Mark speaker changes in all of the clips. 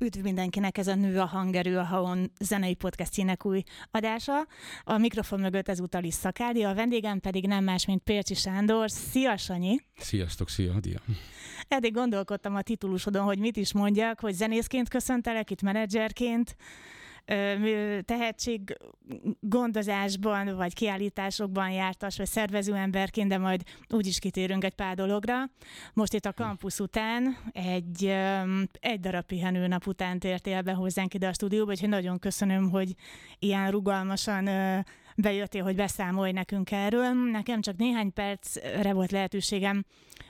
Speaker 1: Üdv mindenkinek, ez a Nő a hangerő, a Haon zenei podcastjének új adása. A mikrofon mögött ezúttal is Szakádi, a vendégem pedig nem más, mint Pércsi Sándor. Szia, Sanyi!
Speaker 2: Sziasztok, szia, Dia!
Speaker 1: Eddig gondolkodtam a titulusodon, hogy mit is mondjak, hogy zenészként köszöntelek, itt menedzserként, tehetség gondozásban, vagy kiállításokban jártas, vagy szervező emberként, de majd úgyis kitérünk egy pár dologra. Most itt a kampusz után, egy, egy darab pihenőnap után tértél be hozzánk ide a stúdióba, úgyhogy nagyon köszönöm, hogy ilyen rugalmasan bejöttél, hogy beszámolj nekünk erről. Nekem csak néhány percre volt lehetőségem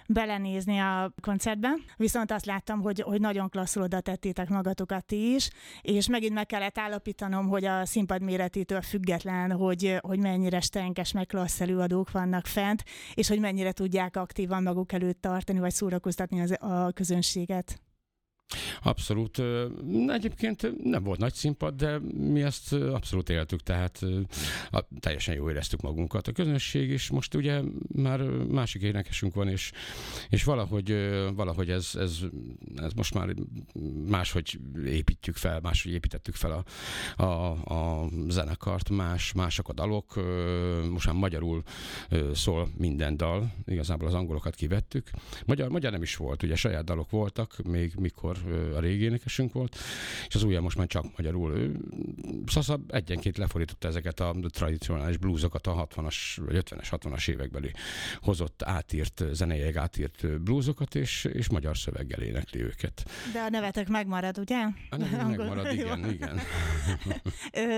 Speaker 1: belenézni a koncertbe, viszont azt láttam, hogy, hogy nagyon klasszul oda tettétek magatokat ti is, és megint meg kellett állapítanom, hogy a színpad méretétől független, hogy, hogy mennyire stenkes, meg klassz előadók vannak fent, és hogy mennyire tudják aktívan maguk előtt tartani, vagy szórakoztatni az, a közönséget.
Speaker 2: Abszolút. Egyébként nem volt nagy színpad, de mi ezt abszolút éltük, tehát teljesen jó éreztük magunkat. A közönség is most ugye már másik énekesünk van, és, és valahogy, valahogy ez, ez, ez most már máshogy építjük fel, máshogy építettük fel a, a, a zenekart, más, mások a dalok, most már magyarul szól minden dal, igazából az angolokat kivettük. Magyar, magyar nem is volt, ugye saját dalok voltak, még mikor a régi énekesünk volt, és az újja most már csak magyarul. Szasza egyenként lefordította ezeket a tradicionális blúzokat a 60-as, vagy 50-es, 60-as évekbeli hozott, átírt, zeneileg átírt blúzokat, és, és magyar szöveggel énekli őket.
Speaker 1: De a nevetek megmarad, ugye?
Speaker 2: A neve megmarad, igen, igen.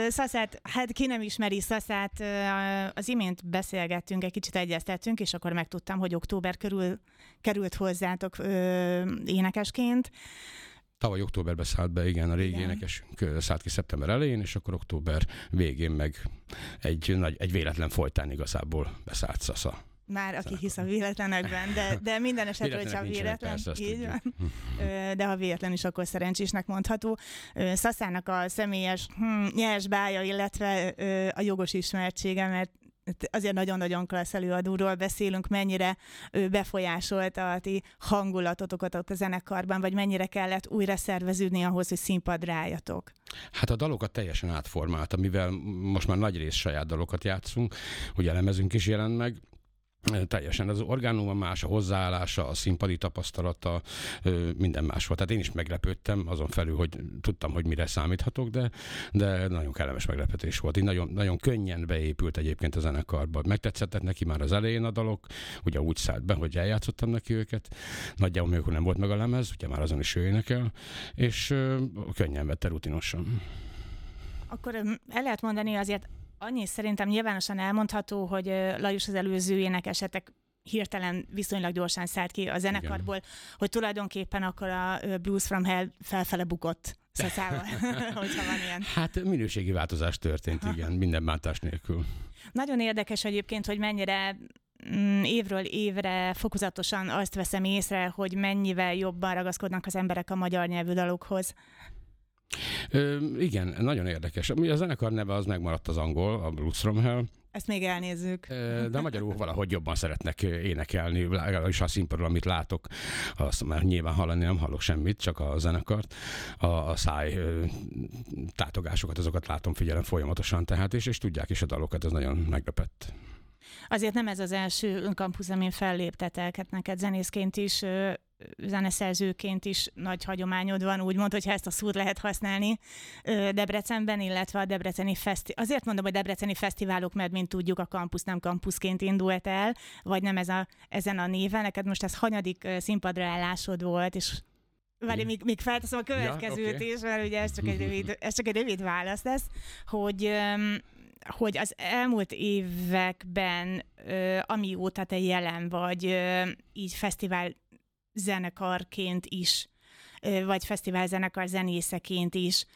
Speaker 1: Szaszát, hát ki nem ismeri Szaszát, az imént beszélgettünk, egy kicsit egyeztettünk, és akkor megtudtam, hogy október körül került hozzátok énekesként.
Speaker 2: Tavaly októberben szállt be, igen, a régi igen. énekesünk szállt ki szeptember elején, és akkor október végén meg egy, nagy, egy véletlen folytán igazából beszállt Szasza.
Speaker 1: Már aki hisz a véletlenekben, de, de minden esetre, hogyha véletlen,
Speaker 2: persze, így van,
Speaker 1: de ha véletlen is, akkor szerencsésnek mondható. Szaszának a személyes hm, nyers bája, illetve a jogos ismertsége, mert azért nagyon-nagyon klassz előadóról beszélünk, mennyire ő befolyásolta a ti hangulatotokat ott a zenekarban, vagy mennyire kellett újra szerveződni ahhoz, hogy színpad rájatok?
Speaker 2: Hát a dalokat teljesen átformálta, mivel most már nagy rész saját dalokat játszunk, ugye lemezünk is jelent meg, teljesen. Az orgánuma más, a hozzáállása, a színpadi tapasztalata, minden más volt. Tehát én is meglepődtem, azon felül, hogy tudtam, hogy mire számíthatok, de, de nagyon kellemes meglepetés volt. Így nagyon, nagyon könnyen beépült egyébként a zenekarba. Megtetszett neki már az elején a dalok, ugye úgy szállt be, hogy eljátszottam neki őket. Nagyjából még nem volt meg a lemez, ugye már azon is ő énekel, és könnyen vette rutinosan.
Speaker 1: Akkor el lehet mondani azért Annyi szerintem nyilvánosan elmondható, hogy Lajos az előző énekesetek hirtelen viszonylag gyorsan szállt ki a zenekarból, Igen. hogy tulajdonképpen akkor a Blues from Hell felfele bukott szaszával, hogyha van ilyen.
Speaker 2: Hát minőségi változás történt, igen, minden bántás nélkül.
Speaker 1: Nagyon érdekes egyébként, hogy mennyire mm, évről évre fokozatosan azt veszem észre, hogy mennyivel jobban ragaszkodnak az emberek a magyar nyelvű dalokhoz.
Speaker 2: Ö, igen, nagyon érdekes. A zenekar neve az megmaradt az angol, a Blues from Hell.
Speaker 1: Ezt még elnézzük.
Speaker 2: De magyarul valahogy jobban szeretnek énekelni, és a színpadon, amit látok, azt már nyilván hallani nem hallok semmit, csak a zenekart. A, a száj tátogásokat, azokat látom, figyelem folyamatosan, tehát, és, és tudják is a dalokat, ez nagyon meglepett.
Speaker 1: Azért nem ez az első önkampusz, amin felléptetek, hát neked zenészként is zeneszerzőként is nagy hagyományod van, úgymond, hogyha ezt a szót lehet használni Debrecenben, illetve a Debreceni Feszti... Azért mondom, hogy Debreceni Fesztiválok, mert mint tudjuk, a kampusz nem kampuszként indult el, vagy nem ez a, ezen a néven. Neked most ez hanyadik színpadra állásod volt, és Várj, még, még felteszem a következőt ja, okay. is, mert ugye ez csak, egy rövid, ez csak egy rövid válasz lesz, hogy hogy az elmúlt években, amióta te jelen vagy, így fesztivál zenekarként is, vagy fesztiválzenekar zenészeként is,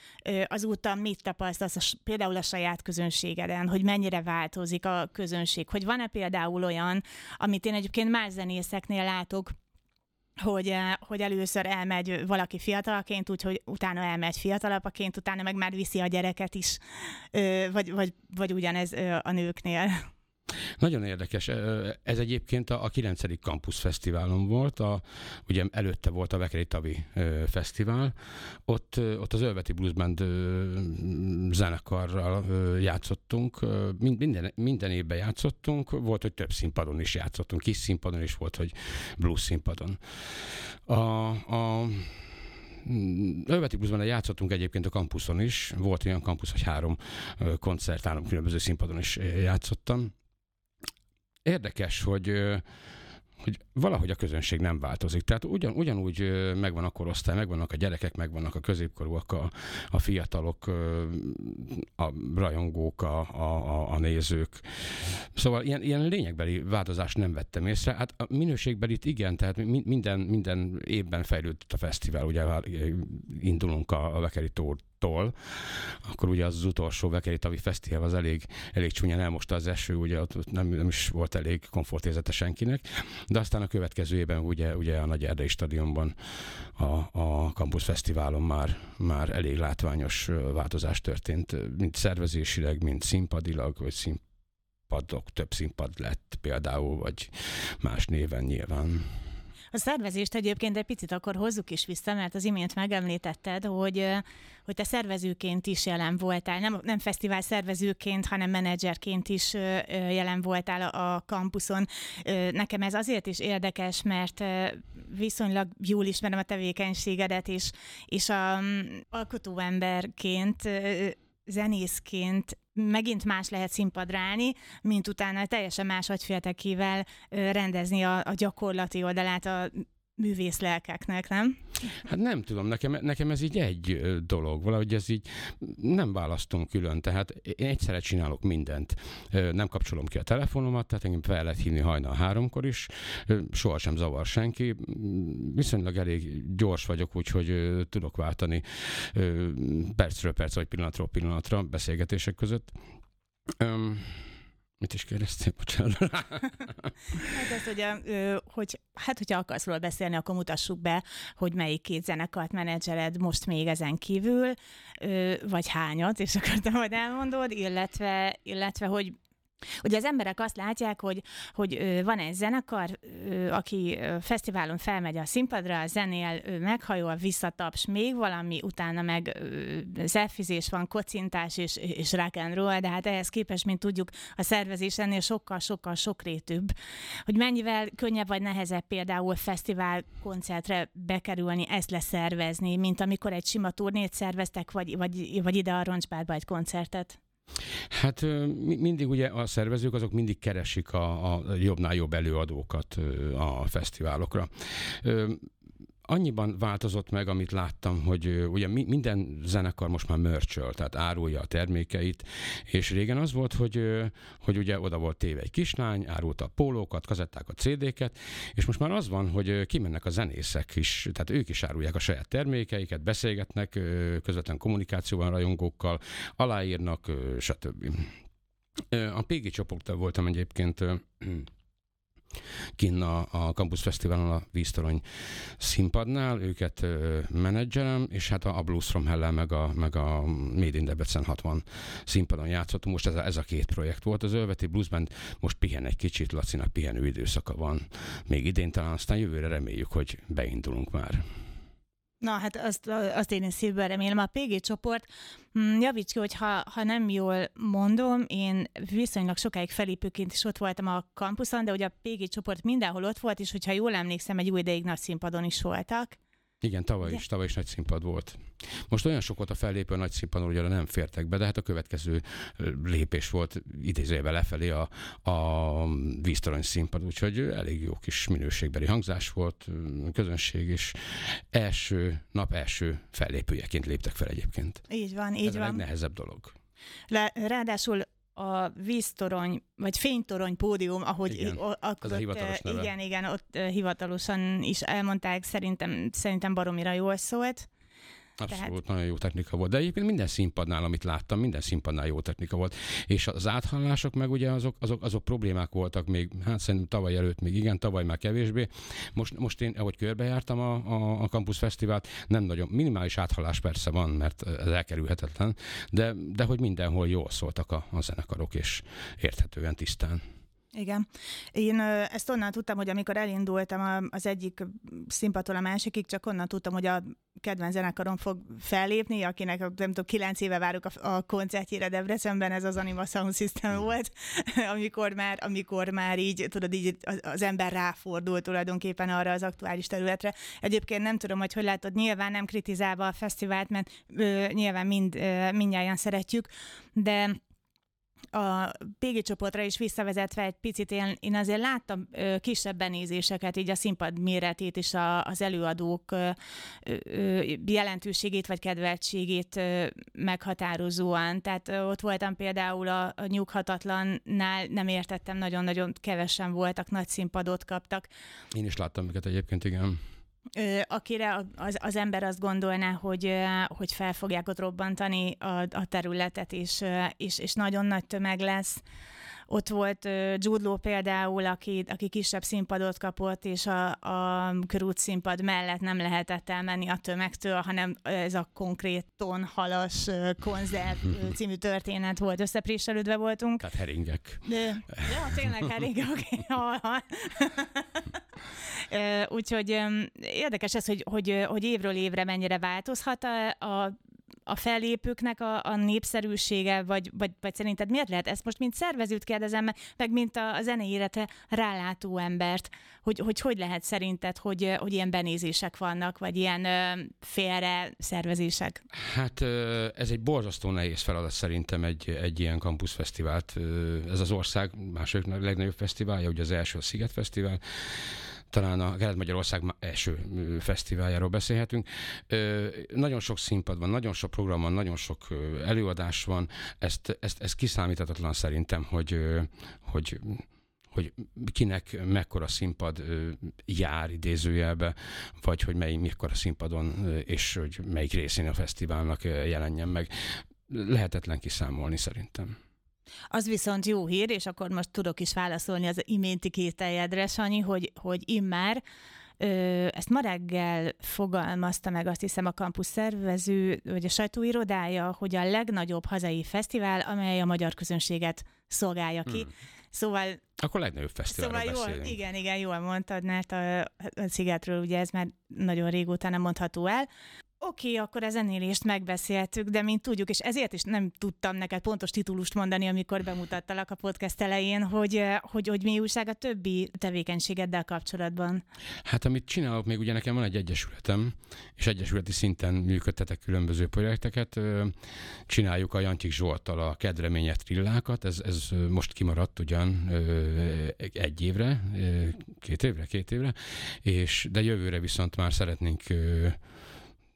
Speaker 1: azóta mit tapasztalsz például a saját közönségeden, hogy mennyire változik a közönség, hogy van-e például olyan, amit én egyébként más zenészeknél látok, hogy, hogy először elmegy valaki fiatalként, úgyhogy utána elmegy fiatalapaként, utána meg már viszi a gyereket is, vagy, vagy, vagy ugyanez a nőknél.
Speaker 2: Nagyon érdekes. Ez egyébként a, a 9. Campus Fesztiválon volt, a, ugye előtte volt a Vekeri Tavi Fesztivál. Ott, ott az Ölveti Blues Band zenekarral játszottunk, minden, minden évben játszottunk, volt, hogy több színpadon is játszottunk, kis színpadon is volt, hogy blues színpadon. A, a Ölveti Bluesban játszottunk egyébként a kampuszon is, volt olyan kampusz, hogy három koncert, három különböző színpadon is játszottam Érdekes, hogy hogy valahogy a közönség nem változik. Tehát ugyan, ugyanúgy megvan a korosztály, megvannak a gyerekek, megvannak a középkorúak, a, a fiatalok, a rajongók, a, a, a nézők. Szóval ilyen, ilyen lényegbeli változást nem vettem észre. Hát a minőségbelit igen, tehát minden, minden évben fejlődött a fesztivál. Ugye indulunk a, a Vekeri tól, akkor ugye az, az utolsó Vekeri Tavi Fesztivál az elég, elég csúnyán elmosta az eső, ugye ott nem, nem is volt elég komfortérzete senkinek, de aztán a következő évben ugye, ugye a Nagy Erdei stadionban a, a Campus Fesztiválon már, már elég látványos változás történt, mint szervezésileg, mint színpadilag, vagy színpadok, több színpad lett például, vagy más néven nyilván.
Speaker 1: A szervezést egyébként egy picit akkor hozzuk is vissza, mert az imént megemlítetted, hogy, hogy te szervezőként is jelen voltál, nem, nem fesztivál szervezőként, hanem menedzserként is jelen voltál a, a kampuszon. Nekem ez azért is érdekes, mert viszonylag jól ismerem a tevékenységedet, és, és a, alkotóemberként zenészként megint más lehet színpadra állni, mint utána teljesen más agyféltekével rendezni a, a gyakorlati oldalát a művész lelkeknek, nem?
Speaker 2: Hát nem tudom, nekem, nekem ez így egy dolog, valahogy ez így nem választom külön, tehát én egyszerre csinálok mindent. Nem kapcsolom ki a telefonomat, tehát engem fel lehet hívni hajnal háromkor is, sohasem zavar senki, viszonylag elég gyors vagyok, úgyhogy tudok váltani percről percre, vagy pillanatról pillanatra beszélgetések között. Mit is kérdeztél? Bocsánat.
Speaker 1: hát ez, hogy, hogy, hát hogyha akarsz róla beszélni, akkor mutassuk be, hogy melyik két zenekart menedzseled most még ezen kívül, vagy hányat, és akkor te majd elmondod, illetve, illetve hogy Ugye az emberek azt látják, hogy, hogy van egy zenekar, aki fesztiválon felmegy a színpadra, zenél, meghajol, visszataps, még valami, utána meg zelfizés van, kocintás és, és rock and roll, de hát ehhez képest, mint tudjuk, a szervezés ennél sokkal-sokkal sokrétűbb. Hogy mennyivel könnyebb vagy nehezebb például fesztivál koncertre bekerülni, ezt leszervezni, mint amikor egy sima turnét szerveztek, vagy, vagy, vagy ide a Roncsbárba egy koncertet?
Speaker 2: Hát mindig ugye a szervezők azok mindig keresik a, a jobbnál jobb előadókat a fesztiválokra annyiban változott meg, amit láttam, hogy ugye minden zenekar most már mörcsöl, tehát árulja a termékeit, és régen az volt, hogy, hogy ugye oda volt téve egy kislány, árulta a pólókat, kazettákat, CD-ket, és most már az van, hogy kimennek a zenészek is, tehát ők is árulják a saját termékeiket, beszélgetnek közvetlen kommunikációban rajongókkal, aláírnak, stb. A PG csoporttal voltam egyébként kinn a, a Campus Fesztiválon a Víztorony színpadnál, őket ö, menedzserem, és hát a, a Blues from hell meg a, meg a Made in Debrecen 60 színpadon játszottunk. Most ez a, ez a két projekt volt. Az Ölveti Blues Band most pihen egy kicsit, Lacinak pihenő időszaka van még idén, talán aztán jövőre reméljük, hogy beindulunk már.
Speaker 1: Na, hát azt, azt én is szívből remélem. A PG csoport, hm, javíts ki, hogy ha, ha nem jól mondom, én viszonylag sokáig felépőként is ott voltam a kampuszon, de ugye a PG csoport mindenhol ott volt, és hogyha jól emlékszem, egy új ideig nagy színpadon is voltak.
Speaker 2: Igen, tavaly is, tavaly is nagy színpad volt. Most olyan sok volt a fellépő a nagy színpadon, hogy arra nem fértek be, de hát a következő lépés volt idézőjebe lefelé a, a víztorony színpad, úgyhogy elég jó kis minőségbeli hangzás volt, közönség is. Első, nap első fellépőjeként léptek fel egyébként.
Speaker 1: Így van, így
Speaker 2: Ez
Speaker 1: van.
Speaker 2: a legnehezebb dolog.
Speaker 1: Le, ráadásul a víztorony, vagy fénytorony pódium, ahogy
Speaker 2: igen, akkor a hivatalos
Speaker 1: neve. igen, igen, ott hivatalosan is elmondták, szerintem, szerintem baromira jól szólt.
Speaker 2: Abszolút, Tehát... nagyon jó technika volt. De egyébként minden színpadnál, amit láttam, minden színpadnál jó technika volt. És az áthallások meg ugye azok, azok, azok problémák voltak még, hát szerintem tavaly előtt még igen, tavaly már kevésbé. Most, most én, ahogy körbejártam a, a, a Campus Fesztivált, nem nagyon, minimális áthallás persze van, mert ez elkerülhetetlen, de, de hogy mindenhol jól szóltak a, a zenekarok, és érthetően tisztán.
Speaker 1: Igen. Én ezt onnan tudtam, hogy amikor elindultam az egyik színpadtól a másikig, csak onnan tudtam, hogy a kedvenc zenekarom fog fellépni, akinek nem tudom, kilenc éve várok a, a koncertjére Debrecenben, ez az Anima Sound System volt, amikor már, amikor már így, tudod, így az ember ráfordult tulajdonképpen arra az aktuális területre. Egyébként nem tudom, hogy hogy látod, nyilván nem kritizálva a fesztivált, mert ö, nyilván mind, ö, mindjárt szeretjük, de a PG csoportra is visszavezetve egy picit, én, én azért láttam ö, kisebb benézéseket, így a színpad méretét és a, az előadók ö, ö, jelentőségét vagy kedveltségét ö, meghatározóan. Tehát ö, ott voltam például a, a nyughatatlannál, nem értettem, nagyon-nagyon kevesen voltak, nagy színpadot kaptak.
Speaker 2: Én is láttam őket egyébként, igen
Speaker 1: akire az, az ember azt gondolná, hogy, hogy fel fogják ott robbantani a, a területet, és, és, és nagyon nagy tömeg lesz. Ott volt Jude Law például, aki, aki kisebb színpadot kapott, és a, a körút színpad mellett nem lehetett elmenni a tömegtől, hanem ez a konkréton halas konzert című történet volt. Összepréselődve voltunk.
Speaker 2: Tehát heringek.
Speaker 1: De, ja, tényleg heringek, oké. Okay. Úgyhogy érdekes ez, hogy, hogy, hogy évről évre mennyire változhat a, a a fellépőknek a, a népszerűsége, vagy, vagy, vagy szerinted miért lehet? Ezt most mint szervezőt kérdezem, meg mint a, a zenei rálátó embert, hogy, hogy hogy lehet szerinted, hogy, hogy ilyen benézések vannak, vagy ilyen ö, félre szervezések?
Speaker 2: Hát ez egy borzasztó nehéz feladat szerintem egy, egy ilyen kampuszfesztivált. Ez az ország második legnagyobb fesztiválja, ugye az első a Sziget Fesztivál, talán a Kelet-Magyarország első fesztiváljáról beszélhetünk. Nagyon sok színpad van, nagyon sok program van, nagyon sok előadás van. Ezt, ezt, ezt kiszámíthatatlan szerintem, hogy, hogy hogy kinek mekkora színpad jár idézőjelbe, vagy hogy mely mekkora színpadon, és hogy melyik részén a fesztiválnak jelenjen meg. Lehetetlen kiszámolni szerintem.
Speaker 1: Az viszont jó hír, és akkor most tudok is válaszolni az iménti kételjedre, Sanyi, hogy, hogy immár Ö, ezt ma reggel fogalmazta meg azt hiszem a kampusz szervező, vagy a sajtóirodája, hogy a legnagyobb hazai fesztivál, amely a magyar közönséget szolgálja ki. Hmm. Szóval...
Speaker 2: Akkor legnagyobb fesztiválról
Speaker 1: szóval
Speaker 2: jól, beszélünk.
Speaker 1: Igen, igen, jól mondtad, mert a, a Szigetről ugye ez már nagyon régóta nem mondható el. Oké, okay, akkor a zenélést megbeszéltük, de mint tudjuk, és ezért is nem tudtam neked pontos titulust mondani, amikor bemutattalak a podcast elején, hogy, hogy, hogy mi újság a többi tevékenységeddel kapcsolatban.
Speaker 2: Hát amit csinálok, még ugye nekem van egy egyesületem, és egyesületi szinten működtetek különböző projekteket. Csináljuk a Jantyik Zsolttal a Kedreményet trillákat, ez, ez most kimaradt ugyan egy évre, két évre, két évre, és de jövőre viszont már szeretnénk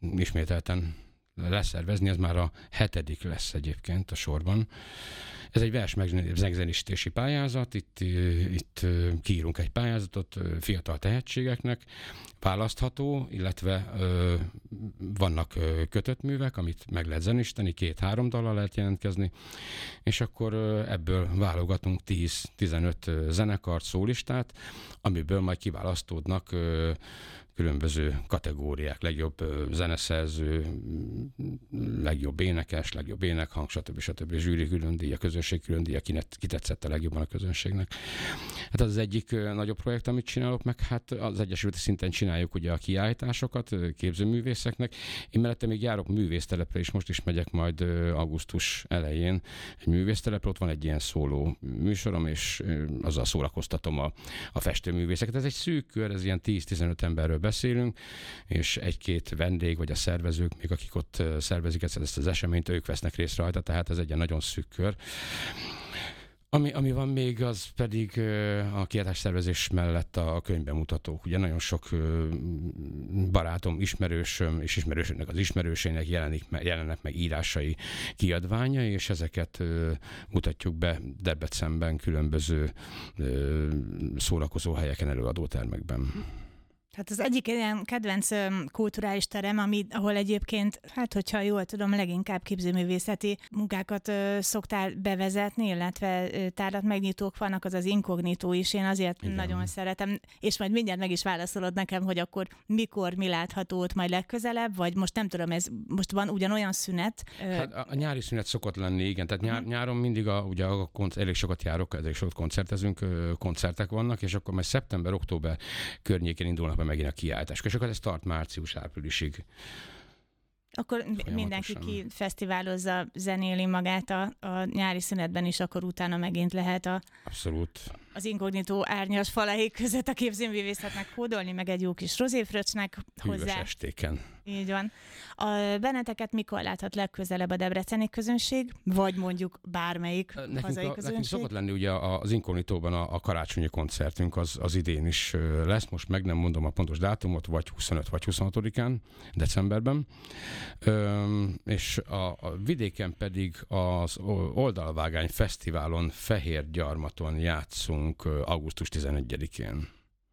Speaker 2: ismételten leszervezni, ez már a hetedik lesz egyébként a sorban. Ez egy vers megzenisítési pályázat, itt, itt kiírunk egy pályázatot fiatal tehetségeknek, választható, illetve vannak kötött művek, amit meg lehet zenisteni, két-három dallal lehet jelentkezni, és akkor ebből válogatunk 10-15 zenekart, szólistát, amiből majd kiválasztódnak különböző kategóriák, legjobb zeneszerző, legjobb énekes, legjobb énekhang, stb. stb. zsűri külön díja, közönség külön díja, ki, ki tetszett a legjobban a közönségnek. Hát az az egyik nagyobb projekt, amit csinálok, meg hát az Egyesületi szinten csináljuk ugye a kiállításokat képzőművészeknek. Én mellette még járok művésztelepre, és most is megyek majd augusztus elején egy művésztelepre, ott van egy ilyen szóló műsorom, és azzal szórakoztatom a, a festőművészeket. Ez egy szűk kör, ez ilyen 10-15 emberről beszélünk, és egy-két vendég, vagy a szervezők, még akik ott szervezik ezt, ezt az eseményt, ők vesznek részt rajta, tehát ez egy nagyon szűk kör. Ami, ami van még, az pedig a kiadás szervezés mellett a könyvbemutatók. Ugye nagyon sok barátom, ismerősöm és ismerősöknek az ismerősének jelenik, jelennek meg írásai kiadványa, és ezeket mutatjuk be Debrecenben különböző szórakozó helyeken, előadótermekben.
Speaker 1: Hát az egyik ilyen kedvenc kulturális terem, ami, ahol egyébként, hát hogyha jól tudom, leginkább képzőművészeti munkákat ö, szoktál bevezetni, illetve ö, tárlat megnyitók vannak, az az inkognitó is. Én azért Igen. nagyon szeretem, és majd mindjárt meg is válaszolod nekem, hogy akkor mikor mi látható ott majd legközelebb, vagy most nem tudom, ez most van ugyanolyan szünet.
Speaker 2: Hát a, a nyári szünet szokott lenni, igen. Tehát nyár, uh-huh. nyáron mindig a, ugye a konc- elég sokat járok, elég sokat koncertezünk, koncertek vannak, és akkor majd szeptember, október környékén indulnak be megint a kiáltás. És akkor ez tart március-áprilisig.
Speaker 1: Akkor mindenki ki fesztiválozza, zenéli magát a, a nyári szünetben is, akkor utána megint lehet a...
Speaker 2: Abszolút
Speaker 1: az inkognitó árnyas falai között a képzőművészetnek hódolni, meg egy jó kis rozéfröcsnek hozzá.
Speaker 2: estéken.
Speaker 1: Így van. A benneteket mikor láthat legközelebb a debreceni közönség, vagy mondjuk bármelyik nekünk hazai a, közönség?
Speaker 2: Nekünk szokott lenni ugye az Inkognitóban a, a karácsonyi koncertünk, az, az idén is lesz, most meg nem mondom a pontos dátumot, vagy 25 vagy 26-án, decemberben. Üm, és a, a vidéken pedig az Oldalvágány Fesztiválon Fehér Gyarmaton játszunk játszunk augusztus 11-én.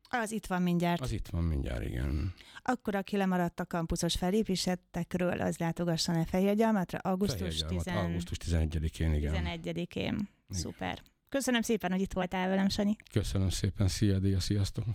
Speaker 1: Az itt van mindjárt.
Speaker 2: Az itt van mindjárt, igen.
Speaker 1: Akkor, aki lemaradt a kampuszos felépésetekről, az látogasson a Fehérgyalmatra augusztus, 10...
Speaker 2: augusztus 11-én, igen.
Speaker 1: 11-én. Szuper. Köszönöm szépen, hogy itt voltál velem, Sanyi.
Speaker 2: Köszönöm szépen, szia, Dia, sziasztok!